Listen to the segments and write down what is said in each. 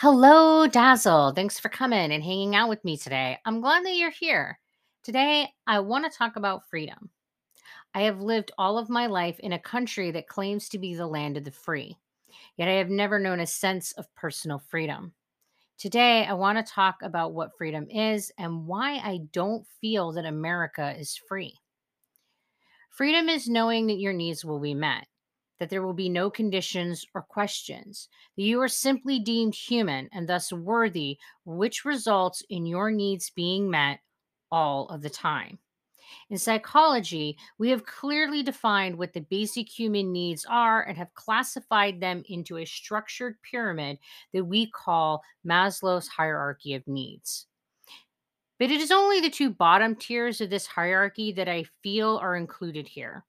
Hello, Dazzle. Thanks for coming and hanging out with me today. I'm glad that you're here. Today, I want to talk about freedom. I have lived all of my life in a country that claims to be the land of the free, yet I have never known a sense of personal freedom. Today, I want to talk about what freedom is and why I don't feel that America is free. Freedom is knowing that your needs will be met, that there will be no conditions or questions, that you are simply deemed human and thus worthy, which results in your needs being met all of the time. In psychology, we have clearly defined what the basic human needs are and have classified them into a structured pyramid that we call Maslow's hierarchy of needs. But it is only the two bottom tiers of this hierarchy that I feel are included here.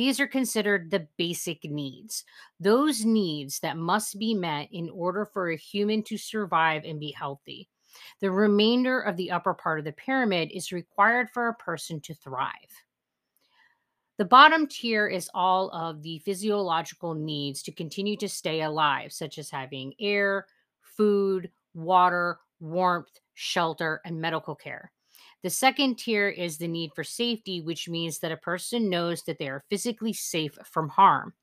These are considered the basic needs, those needs that must be met in order for a human to survive and be healthy. The remainder of the upper part of the pyramid is required for a person to thrive. The bottom tier is all of the physiological needs to continue to stay alive, such as having air, food, water, warmth, shelter, and medical care. The second tier is the need for safety, which means that a person knows that they are physically safe from harm.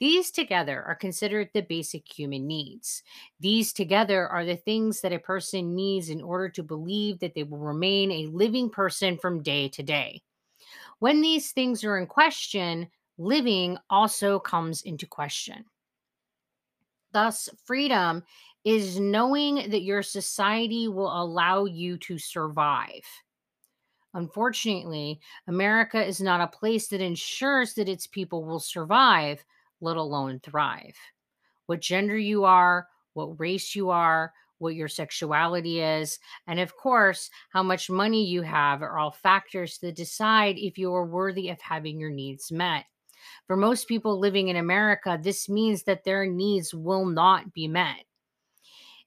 These together are considered the basic human needs. These together are the things that a person needs in order to believe that they will remain a living person from day to day. When these things are in question, living also comes into question. Thus, freedom is knowing that your society will allow you to survive. Unfortunately, America is not a place that ensures that its people will survive, let alone thrive. What gender you are, what race you are, what your sexuality is, and of course, how much money you have are all factors that decide if you are worthy of having your needs met. For most people living in America, this means that their needs will not be met.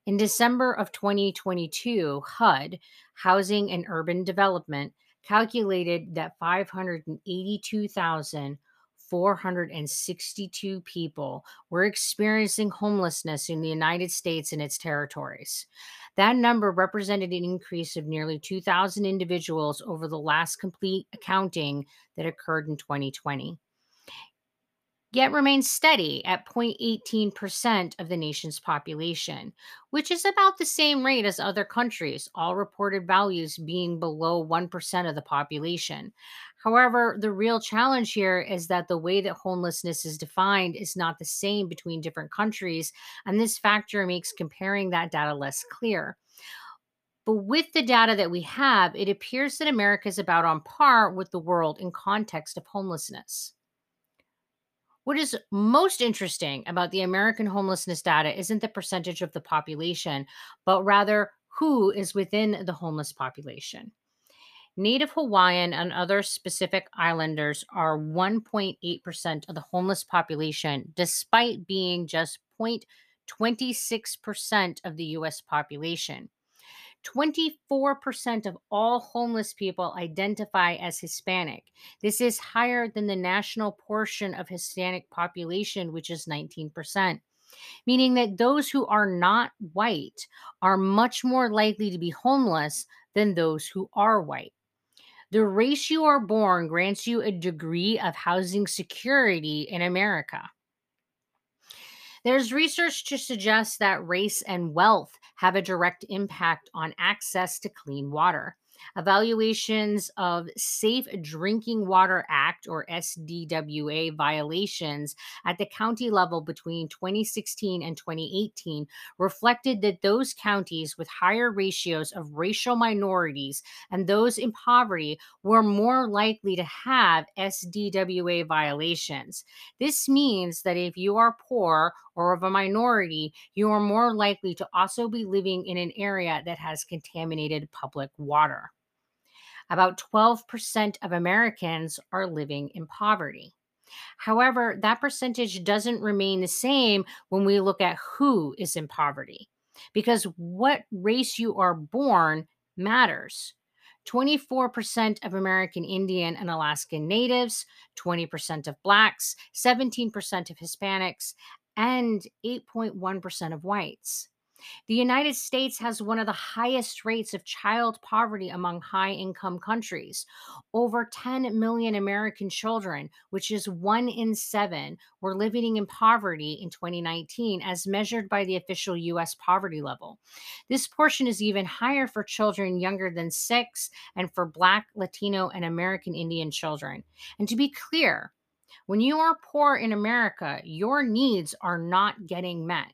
In December of 2022, HUD, Housing and Urban Development, calculated that 582,462 people were experiencing homelessness in the United States and its territories. That number represented an increase of nearly 2,000 individuals over the last complete accounting that occurred in 2020 yet remains steady at 0.18% of the nation's population, which is about the same rate as other countries, all reported values being below 1% of the population. However, the real challenge here is that the way that homelessness is defined is not the same between different countries, and this factor makes comparing that data less clear. But with the data that we have, it appears that America is about on par with the world in context of homelessness. What is most interesting about the American homelessness data isn't the percentage of the population, but rather who is within the homeless population. Native Hawaiian and other Pacific Islanders are 1.8% of the homeless population, despite being just 0.26% of the US population. 24% of all homeless people identify as Hispanic. This is higher than the national portion of Hispanic population, which is 19%, meaning that those who are not white are much more likely to be homeless than those who are white. The race you are born grants you a degree of housing security in America. There's research to suggest that race and wealth have a direct impact on access to clean water. Evaluations of Safe Drinking Water Act or SDWA violations at the county level between 2016 and 2018 reflected that those counties with higher ratios of racial minorities and those in poverty were more likely to have SDWA violations. This means that if you are poor or of a minority, you are more likely to also be living in an area that has contaminated public water. About 12% of Americans are living in poverty. However, that percentage doesn't remain the same when we look at who is in poverty, because what race you are born matters. 24% of American Indian and Alaskan Natives, 20% of Blacks, 17% of Hispanics, and 8.1% of whites. The United States has one of the highest rates of child poverty among high income countries. Over 10 million American children, which is one in seven, were living in poverty in 2019, as measured by the official US poverty level. This portion is even higher for children younger than six and for Black, Latino, and American Indian children. And to be clear, when you are poor in America, your needs are not getting met.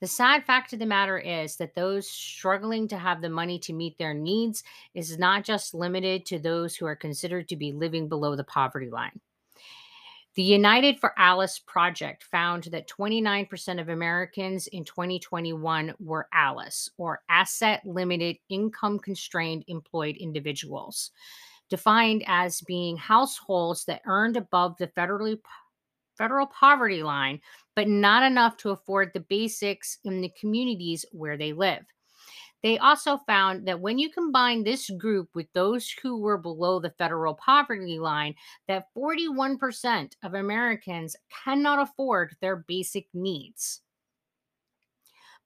The sad fact of the matter is that those struggling to have the money to meet their needs is not just limited to those who are considered to be living below the poverty line. The United for Alice project found that 29% of Americans in 2021 were ALICE, or asset limited income constrained employed individuals, defined as being households that earned above the federally federal poverty line, but not enough to afford the basics in the communities where they live. They also found that when you combine this group with those who were below the federal poverty line, that 41% of Americans cannot afford their basic needs.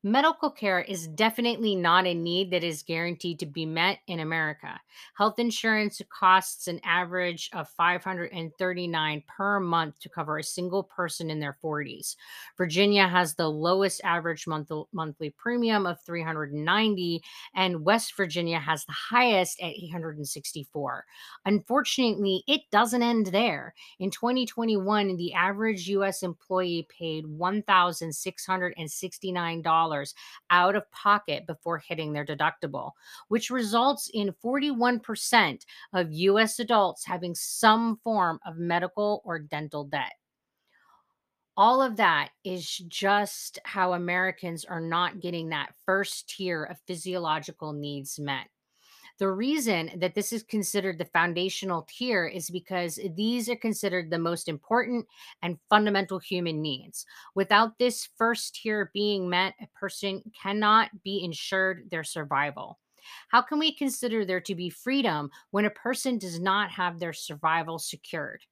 Medical care is definitely not a need that is guaranteed to be met in America. Health insurance costs an average of 539 per month to cover a single person in their 40s. Virginia has the lowest average month- monthly premium of 390 and West Virginia has the highest at 864. Unfortunately, it doesn't end there. In 2021, the average US employee paid $1,669 out of pocket before hitting their deductible, which results in 41% of US adults having some form of medical or dental debt. All of that is just how Americans are not getting that first tier of physiological needs met. The reason that this is considered the foundational tier is because these are considered the most important and fundamental human needs. Without this first tier being met, a person cannot be ensured their survival. How can we consider there to be freedom when a person does not have their survival secured?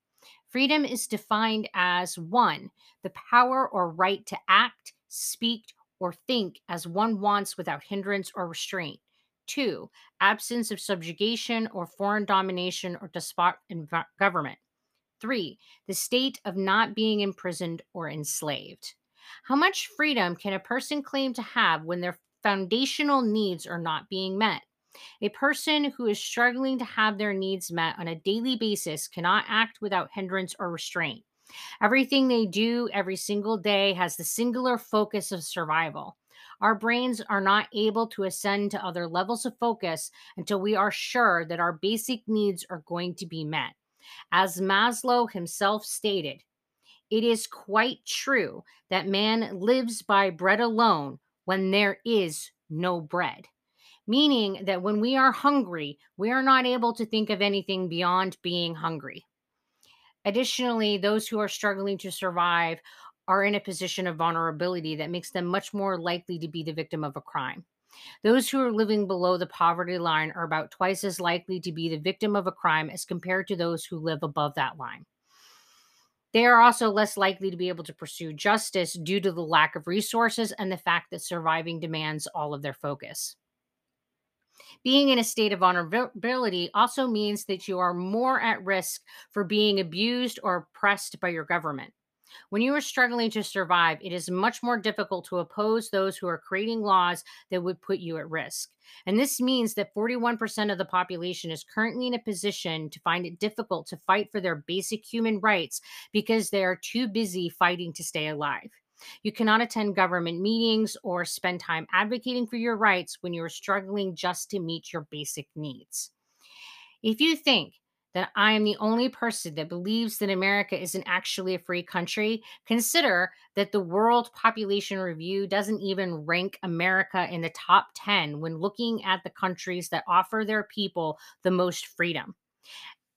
Freedom is defined as one, the power or right to act, speak, or think as one wants without hindrance or restraint. Two, absence of subjugation or foreign domination or despot government. Three, the state of not being imprisoned or enslaved. How much freedom can a person claim to have when their foundational needs are not being met? A person who is struggling to have their needs met on a daily basis cannot act without hindrance or restraint. Everything they do every single day has the singular focus of survival. Our brains are not able to ascend to other levels of focus until we are sure that our basic needs are going to be met. As Maslow himself stated, it is quite true that man lives by bread alone when there is no bread. Meaning that when we are hungry, we are not able to think of anything beyond being hungry. Additionally, those who are struggling to survive are in a position of vulnerability that makes them much more likely to be the victim of a crime. Those who are living below the poverty line are about twice as likely to be the victim of a crime as compared to those who live above that line. They are also less likely to be able to pursue justice due to the lack of resources and the fact that surviving demands all of their focus. Being in a state of vulnerability also means that you are more at risk for being abused or oppressed by your government. When you are struggling to survive, it is much more difficult to oppose those who are creating laws that would put you at risk. And this means that 41% of the population is currently in a position to find it difficult to fight for their basic human rights because they are too busy fighting to stay alive. You cannot attend government meetings or spend time advocating for your rights when you are struggling just to meet your basic needs. If you think that I am the only person that believes that America isn't actually a free country, consider that the World Population Review doesn't even rank America in the top 10 when looking at the countries that offer their people the most freedom.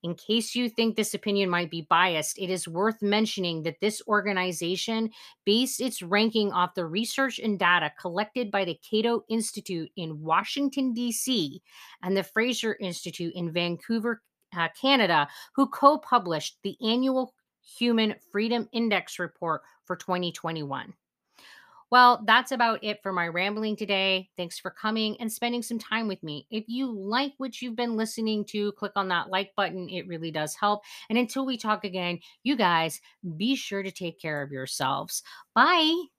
In case you think this opinion might be biased, it is worth mentioning that this organization based its ranking off the research and data collected by the Cato Institute in Washington, D.C., and the Fraser Institute in Vancouver, uh, Canada, who co published the annual Human Freedom Index report for 2021. Well, that's about it for my rambling today. Thanks for coming and spending some time with me. If you like what you've been listening to, click on that like button. It really does help. And until we talk again, you guys be sure to take care of yourselves. Bye.